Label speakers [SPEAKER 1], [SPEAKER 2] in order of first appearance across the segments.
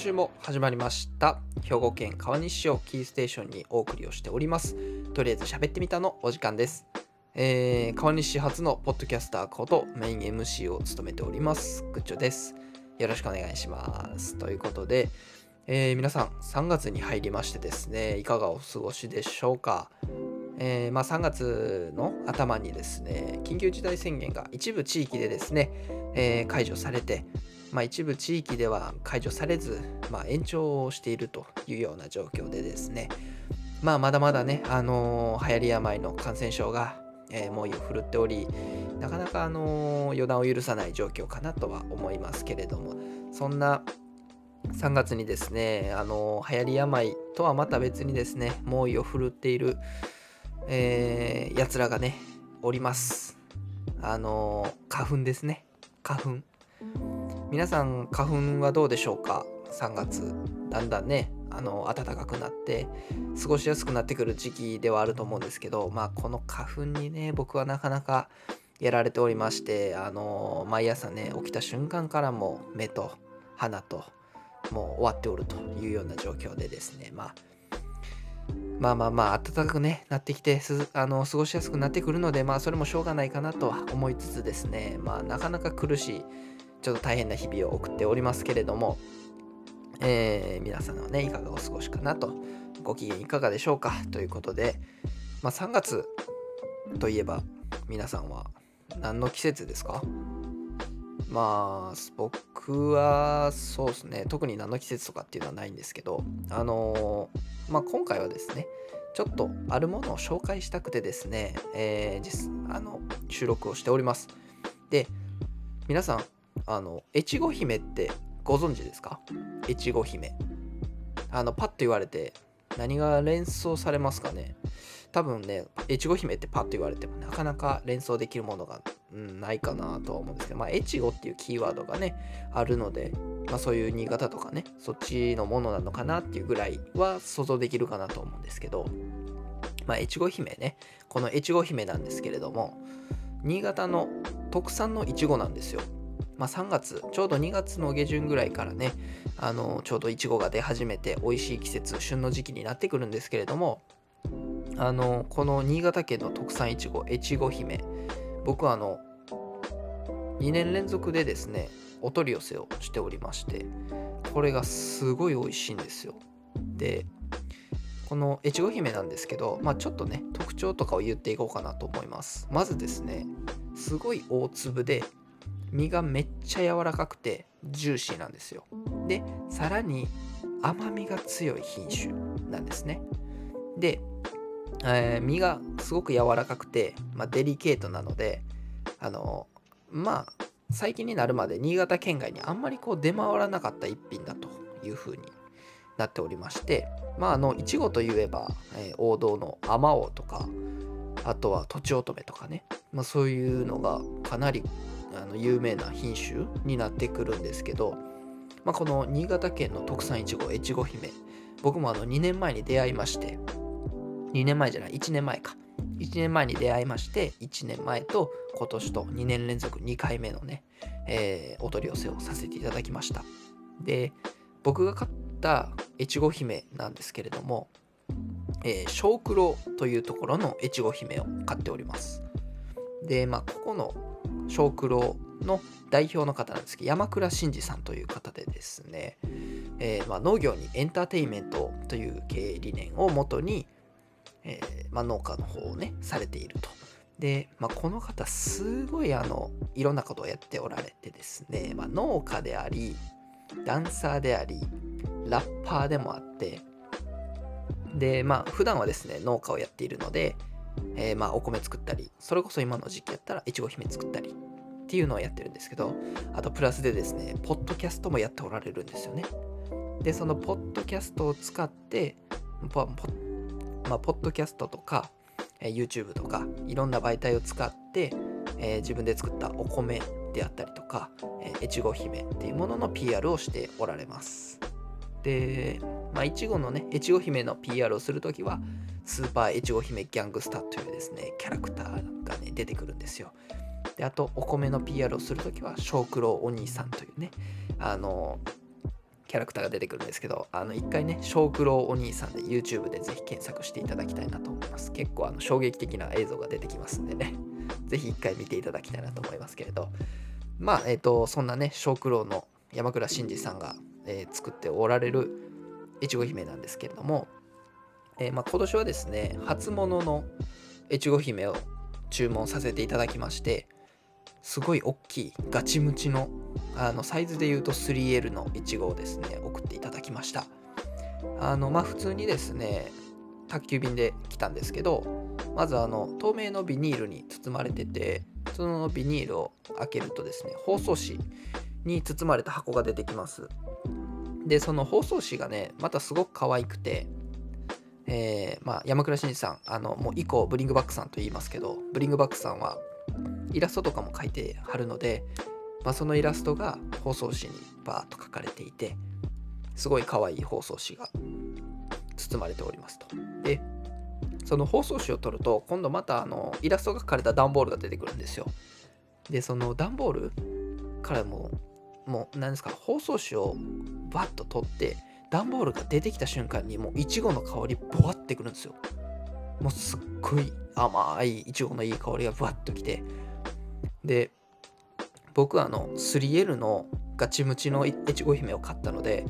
[SPEAKER 1] 週も始まりました。兵庫県川西市をキーステーションにお送りをしております。とりあえず喋ってみたのお時間です。えー、川西市初のポッドキャスターことメイン MC を務めております。グッチョです。よろしくお願いします。ということで、えー、皆さん3月に入りましてですねいかがお過ごしでしょうか？えー、まあ、3月の頭にですね緊急事態宣言が一部地域でですね、えー、解除されて、まあ、一部地域では解除されず、まあ、延長をしているというような状況でですね、まあ、まだまだね、あのー、流行り病の感染症が、えー、猛威を振るっておりなかなか、あのー、予断を許さない状況かなとは思いますけれども。そんな3月にですね、あの流行り病とはまた別にですね猛威を振るっている、えー、やつらがねおります。あの花粉ですね。花粉。皆さん花粉はどうでしょうか？3月。だんだんねあの暖かくなって過ごしやすくなってくる時期ではあると思うんですけどまあこの花粉にね僕はなかなかやられておりましてあの毎朝ね起きた瞬間からも目と鼻ともう終わっておるというような状況でですねまあまあまあまあ暖かくねなってきてあの過ごしやすくなってくるのでまあそれもしょうがないかなとは思いつつですねまあなかなか苦しいちょっと大変な日々を送っておりますけれども、えー、皆さんはね、いかがお過ごしかなと、ご機嫌いかがでしょうかということで、まあ、3月といえば、皆さんは何の季節ですか？まあ、僕はそうですね、特に何の季節とかっていうのはないんですけど、あのー、まあ、今回はですね、ちょっとあるものを紹介したくてですね、えー、実あの収録をしております。で、皆さん、あの越後姫ってご存知ですか？越後姫。あのパッと言われて何が連想されますかね？多分ね越後姫ってパッと言われてもなかなか連想できるものが、うん、ないかなとは思うんですけどまあ越後っていうキーワードがねあるのでまあそういう新潟とかねそっちのものなのかなっていうぐらいは想像できるかなと思うんですけどまあ越後姫ねこの越後姫なんですけれども新潟の特産のいちごなんですよ。まあ、3月ちょうど2月の下旬ぐらいからねあのちょうどいちごが出始めて美味しい季節旬の時期になってくるんですけれどもあのこの新潟県の特産いちご越後姫。僕はあの2年連続でですねお取り寄せをしておりましてこれがすごい美味しいんですよ。でこの越後姫なんですけど、まあ、ちょっとね特徴とかを言っていこうかなと思います。まずですねすごい大粒で身がめっちゃ柔らかくてジューシーなんですよ。でさらに甘みが強い品種なんですね。で、えー、身がすごく柔らかくて、まあ、デリケートなのであのまあ最近になるまで新潟県外にあんまりこう出回らなかった一品だというふうになっておりましてまああのいちごといえば、えー、王道のあまおうとかあとはとちおとめとかね、まあ、そういうのがかなりあの有名な品種になってくるんですけど、まあ、この新潟県の特産いちご越後姫。僕もあの2年前に出会いまして2年前じゃない1年前か。1年前に出会いまして1年前と今年と2年連続2回目のね、えー、お取り寄せをさせていただきました。で僕が買った越後姫なんですけれどもえー、小黒というところの越後姫を買っております。でまあここの小九郎の代表の方なんですけど山倉真嗣さんという方でですね、えー、まあ、農業にエンターテインメントという経営理念をもとに、えー、まあ、農家の方をねされていると。で、まあ、この方すごいあのいろんなことをやっておられてですね、ま農家でありダンサーでありラッパーでもあってでまあ普段はですね農家をやっているのでえー、まあお米作ったりそれこそ今の時期やったらいちご姫作ったりっていうのをやってるんですけどあとプラスでですねポッドキャストもやっておられるんですよね。でそのポッドキャストを使ってポ,、まあ、ポッドキャストとか、えー、YouTube とかいろんな媒体を使って、えー、自分で作ったお米であったりとか、えー、越後姫っていうものの PR をしておられます。で、まあ、いちごのね越後姫の PR をするときはスーパー越後姫ギャングスターというですねキャラクターがね出てくるんですよ。であとお米の PR をするときは小九郎お兄さんというねあのキャラクターが出てくるんですけどあの一回ね小九郎お兄さんで YouTube でぜひ検索していただきたいなと思います。結構あの衝撃的な映像が出てきますんでねぜひ一回見ていただきたいなと思いますけれど。まあえっ、ー、とそんなね小九郎の山倉真司さんが、えー、作っておられる越後姫なんですけれども、えー、まあ、今年はですね初物の越後姫を注文させていただきましてすごい大きいガチムチのあのサイズで言うと 3L のいちごをですね送っていただきました。あのまあ普通にですね宅急便で来たんですけどまずあの透明のビニールに包まれててそのビニールを開けるとですね包装紙に包まれた箱が出てきます。でその包装紙がねまたすごく可愛くてえー、まあ、山倉真司さんあのもう以降ブリングバックさんと言いますけどブリングバックさんはイラストとかも描いてはるのでまあ、そのイラストが包装紙にバーッと書かれていてすごい可愛い包装紙が包まれておりますと。でその包装紙を取ると今度またあのイラストが書かれた段ボールが出てくるんですよ。でその段ボールからももう何ですか包装紙をバッと取って段ボールが出てきた瞬間にもういちごの香りボワってくるんですよ。もうすっごい甘いいちごのいい香りがブワッときてで僕はあの 3L のガチムチの越後姫を買ったので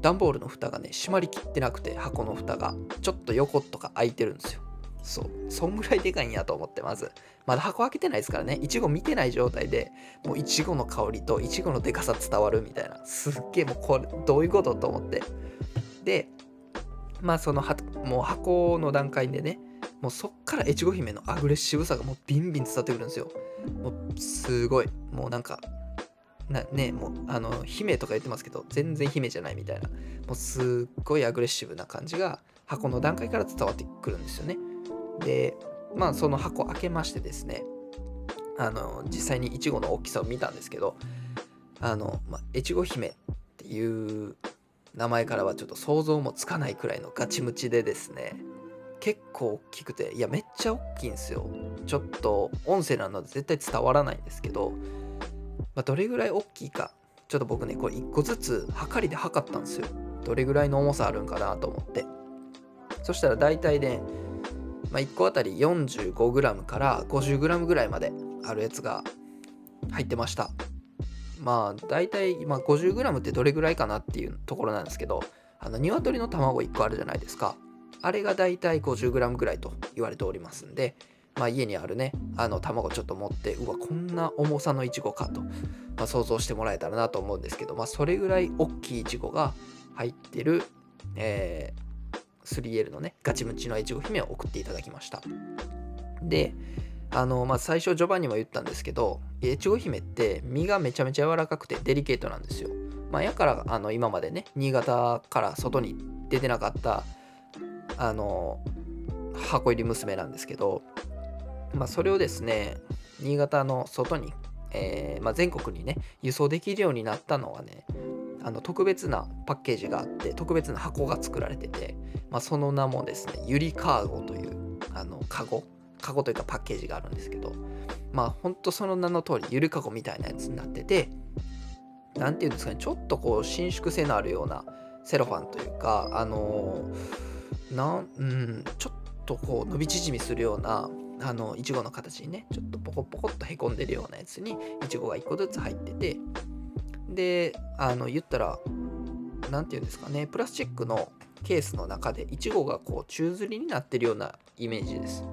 [SPEAKER 1] 段ボールの蓋がね閉まりきってなくて箱の蓋がちょっと横とか開いてるんですよそうそんぐらいでかいんやと思ってまずまだ箱開けてないですからね。いちご見てない状態でもういちごの香りといちごのでかさ伝わるみたいな。すっげえもうこれどういうことと思って。でまあそのはもう箱の段階でねもうそっから越後姫のアグレッシブさがもうビンビン伝わってくるんですよ。もうすごい。もうなんかなねもうあの姫とか言ってますけど全然姫じゃないみたいな。もうすっごいアグレッシブな感じが箱の段階から伝わってくるんですよね。でまあその箱開けましてですねあの実際にいちごの大きさを見たんですけどあの、まあ、越後姫っていう名前からはちょっと想像もつかないくらいのガチムチでですね結構大きくていやめっちゃ大きいんですよ。ちょっと音声なので絶対伝わらないんですけど、まあ、どれぐらい大きいかちょっと僕ねこれ1個ずつ測りで測ったんですよ。どれぐらいの重さあるんかなと思って。そしたら大体ね、まあ、1個あたり 45g から 50g ぐらいまであるやつが入ってました。まあ大体、まあ、50g ってどれぐらいかなっていうところなんですけどあの鶏の卵1個あるじゃないですか。あれがだいたい 50g ぐらいと言われておりますんで、まあ、家にあるねあの卵ちょっと持ってうわこんな重さのいちごかと、まあ、想像してもらえたらなと思うんですけど、まあ、それぐらい大きいいちごが入ってる、えー、3L のねガチムチのいちご姫を送っていただきました。であのまあ、最初序盤にも言ったんですけどいちご姫って身がめちゃめちゃ柔らかくてデリケートなんですよ。まあ、やからあの今までね新潟から外に出てなかったあの箱入り娘なんですけど、まあ、それをですね新潟の外に、えー、まあ、全国にね輸送できるようになったのはねあの特別なパッケージがあって特別な箱が作られてて、まあ、その名もですねゆりカーゴというあのカゴカゴというかパッケージがあるんですけどまあほんとその名の通りゆりかごみたいなやつになってて何て言うんですかねちょっとこう伸縮性のあるようなセロファンというかあのーなうんちょっとこう伸び縮みするようなあのいちごの形にねちょっとポコポコっとへこんでるようなやつにいちごが1個ずつ入っててであの言ったら何て言うんですかねプラスチックのケースの中でいちごがこう宙吊りになってるようなイメージです。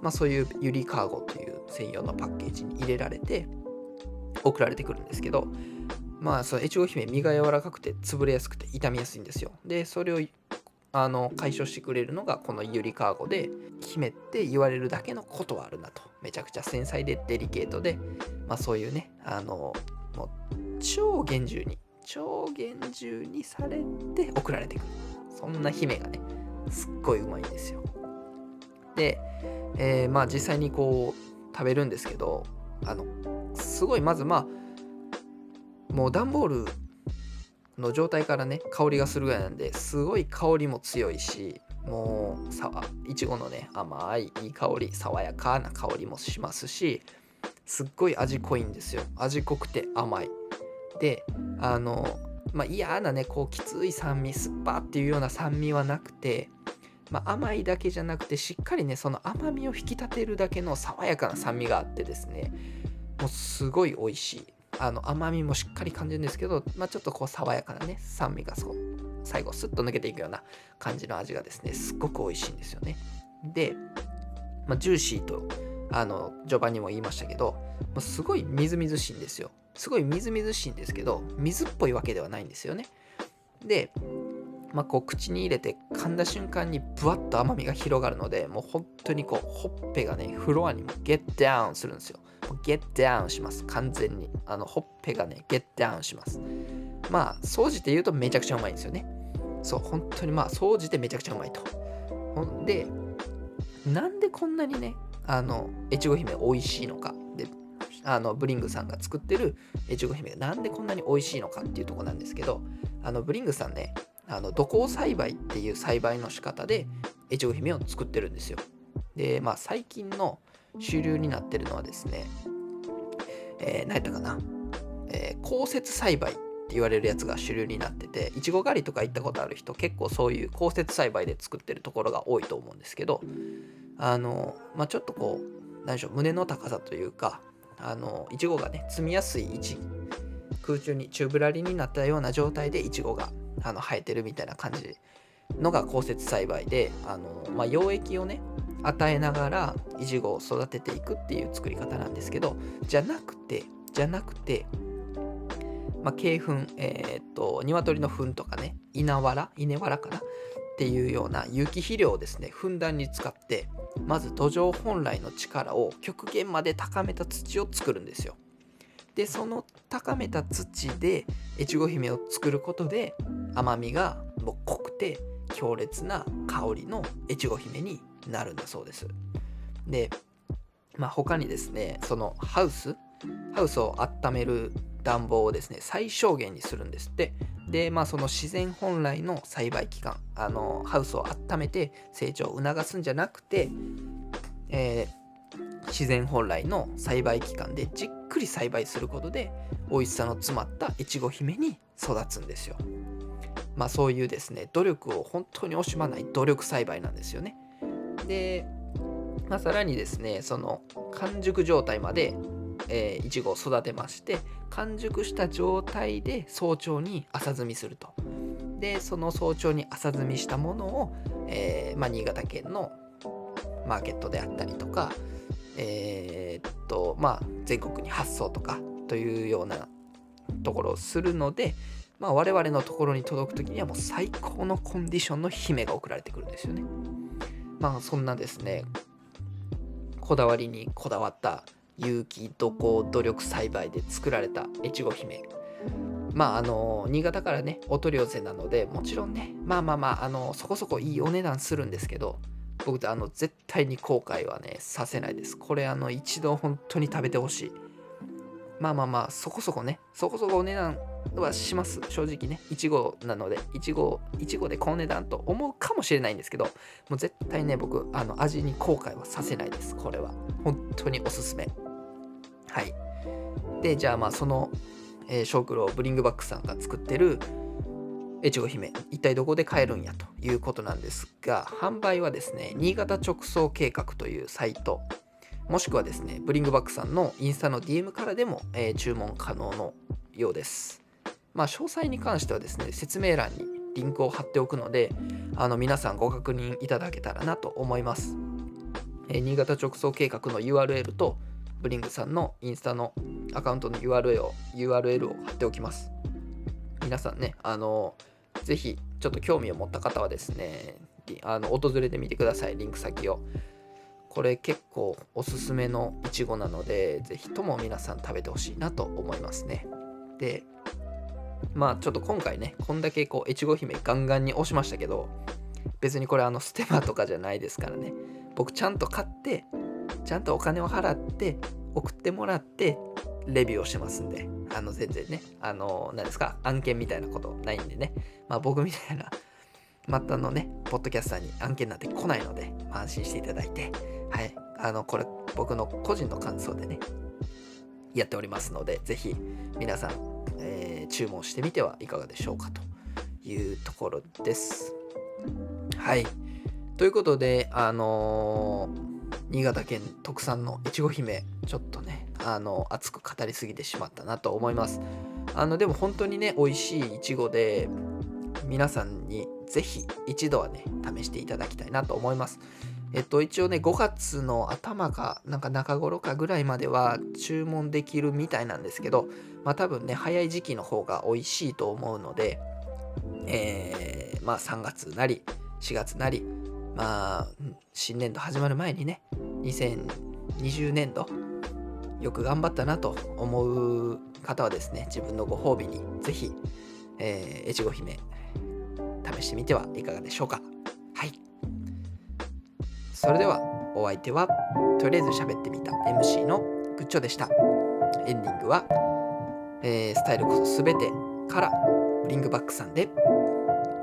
[SPEAKER 1] まあそういうユリカーゴという専用のパッケージに入れられて送られてくるんですけどまあその越後姫身が柔らかくて潰れやすくて傷みやすいんですよ。でそれをあの解消してくれるのがこのユリカーゴで姫って言われるだけのことはあるなとめちゃくちゃ繊細でデリケートで、まあ、そういうねあのもう超厳重に超厳重にされて送られてくる。そんな姫がねすっごいうまいんですよ。で、えー、まあ実際にこう食べるんですけどあのすごいまずまあもう段ボールの状態からね香りがするぐらいなんですごい香りも強いしもうさいちごのね甘いいい香り爽やかな香りもしますしすっごい味濃いんですよ。味濃くて甘い。であのまあ、嫌なねこうきつい酸味酸っぱっていうような酸味はなくて、まあ、甘いだけじゃなくてしっかりねその甘みを引き立てるだけの爽やかな酸味があってですねもうすごい美味しい。あの甘みもしっかり感じるんですけど、まあ、ちょっとこう爽やかなね酸味がそう最後スッと抜けていくような感じの味がですねすっごく美味しいんですよね。で、まあ、ジューシーとあの序盤にも言いましたけど、まあ、すごいみずみずしいんですよ。すごいみずみずしいんですけど水っぽいわけではないんですよね。で、まあ、こう口に入れて噛んだ瞬間にブワッと甘みが広がるのでもう本当にこうほっぺがねフロアにもゲッダウンするんですよ。ゲッダウンします。完全に。あのほっぺがねゲッダウンします。まあ掃除で言うとめちゃくちゃうまいんですよね。そう本当にまあ掃除でめちゃくちゃうまいと。ほんでなんでこんなにねあの越後姫美味しいのか。であのブリングさんが作ってる越後姫がなんでこんなに美味しいのかっていうとこなんですけどあのブリングさんねあの土耕栽培っていう栽培の仕方で越後姫を作ってるんですよ。でまあ最近の主流になってるのはですね、えー、何やったかな、えー、降雪栽培って言われるやつが主流になってていちご狩りとか行ったことある人結構そういう降雪栽培で作ってるところが多いと思うんですけどあの、まあ、ちょっとこう何でしょう胸の高さというかあのいちごがね積みやすい位置空中に宙ぶらりになったような状態でいちごがあの生えてるみたいな感じのが降雪栽培であの、まあ、溶液をね与えながらいちごを育てていくっていう作り方なんですけどじゃなくてじゃなくてまあ、鶏粉、えー、っと、鶏の糞とかね、稲わら、稲わらかなっていうような有機肥料をですね、ふんだんに使って、まず土壌本来の力を極限まで高めた土を作るんですよ。でその高めた土で越後姫を作ることで甘みがもう濃くて強烈な香りの越後姫になるんだそうです。で、まあ、他にですねそのハウスハウスを温める暖房をですね最小限にするんですってでまあその自然本来の栽培期間あのハウスを温めて成長を促すんじゃなくて、えー、自然本来の栽培期間でじっくり栽培することで美味しさの詰まったいちご姫に育つんですよ。まあそういうですね努力を本当に惜しまない努力栽培なんですよね。で、まあ、さらにですねその完熟状態までえー、いちごを育てまして完熟した状態で早朝に浅摘みするとでその早朝に浅摘みしたものを、えー、まあ、新潟県のマーケットであったりとか、えー、っとまあ、全国に発送とかというようなところをするので、まあ、我々のところに届く時にはもう最高のコンディションの姫が送られてくるんですよね。まあそんなですねこだわりにこだわった有機土耕努力栽培で作られた越後姫。まああの新潟からねお取り寄せなのでもちろんねまあまあまああのそこそこいいお値段するんですけど僕あの絶対に後悔はねさせないです。これあの一度本当に食べてほしい。まあまあまあそこそこねそこそこお値段はします。正直ねいちごなのでいちごいちごでこの値段と思うかもしれないんですけどもう絶対ね僕あの味に後悔はさせないです。これは。本当におすすめ。はい。で、じゃあまあその、えー、ショークローブリングバックさんが作ってる越後姫、一体どこで買えるんやということなんですが、販売はですね、新潟直送計画というサイト、もしくはですね、ブリングバックさんのインスタの DM からでも、えー、注文可能のようです。まあ、詳細に関してはですね、説明欄にリンクを貼っておくので、あの皆さんご確認いただけたらなと思います。えー、新潟直送計画の URL とブリングさんのインスタのアカウントの URL を URL を貼っておきます。皆さんね、あの、ぜひちょっと興味を持った方はですね、あの訪れてみてください、リンク先を。これ結構おすすめのいちごなので、ぜひとも皆さん食べてほしいなと思いますね。で、まあちょっと今回ね、こんだけこう、越後姫ガンガンに押しましたけど、別にこれあのステマとかじゃないですからね。僕ちゃんと買ってちゃんとお金を払って送ってもらってレビューをしてますんで、あの全然ね、あの、何ですか、案件みたいなことないんでね、まあ僕みたいな、またのね、ポッドキャスターに案件なんて来ないので、安心していただいて、はい、あの、これ僕の個人の感想でね、やっておりますので、ぜひ皆さん、え注文してみてはいかがでしょうかというところです。はい。ということで、あのー新潟県特産のいちご姫、ちょっとね、あの熱く語りすぎてしまったなと思います。あの、でも本当にね、美味しいいちごで、皆さんにぜひ一度はね、試していただきたいなと思います。えっと、一応ね、5月の頭か、なんか中頃かぐらいまでは注文できるみたいなんですけど、まあ多分ね、早い時期の方が美味しいと思うので、えーまあ3月なり、4月なり、まあ、新年度始まる前にね、2020年度、よく頑張ったなと思う方はですね、自分のご褒美にぜひ、えー、越後姫、試してみてはいかがでしょうか。はい。それでは、お相手は、とりあえず喋ってみた MC のグッチョでした。エンディングは、えースタイルこそすべてから、リングバックさんで、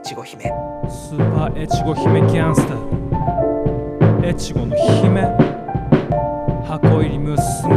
[SPEAKER 1] 越後姫。
[SPEAKER 2] スーパーエチゴ姫キャンスター。エチゴの姫。箱入り娘。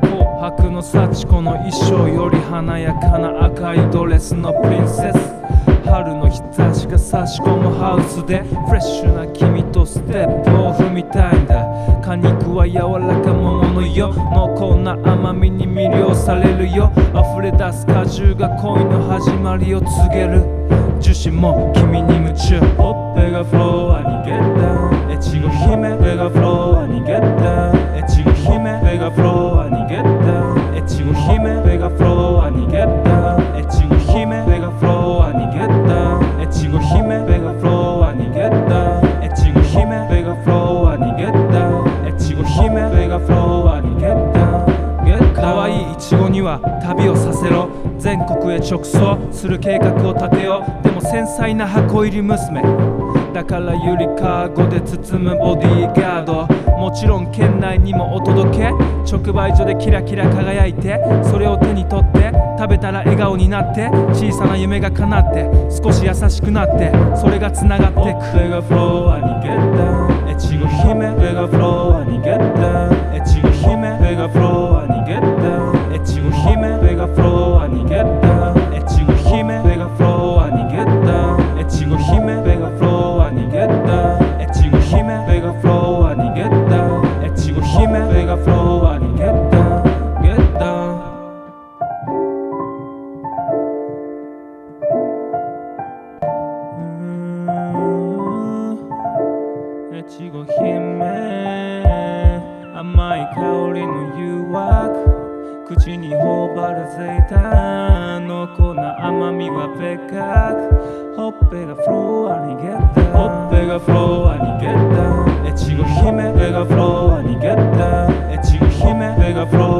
[SPEAKER 2] 紅白の幸子の衣装より華やかな赤いドレスのプリンセス。春の日差しが差し込むハウスでフレッシュな君とステップを踏みたいんだ。果肉は柔らか桃のよ濃厚な甘みに魅了されるよ。溢れ出す果汁が恋の始まりを告げる。樹脂も君に夢中。ほっぺがフロアにゲッダウンエチゴ姫ペがフロアにゲッダウン。エチゴ姫ペがフロアに旅をさせろ。全国へ直送する計画を立てよう。でも繊細な箱入り娘。だからゆりかごで包むボディーガード。もちろん県内にもお届け。直売所でキラキラ輝いて。それを手に取って。食べたら笑顔になって。小さな夢が叶って。少し優しくなって。それがつながってく。ペがフロアにゲッダウン。エチゴ姫ペがフロアにゲ from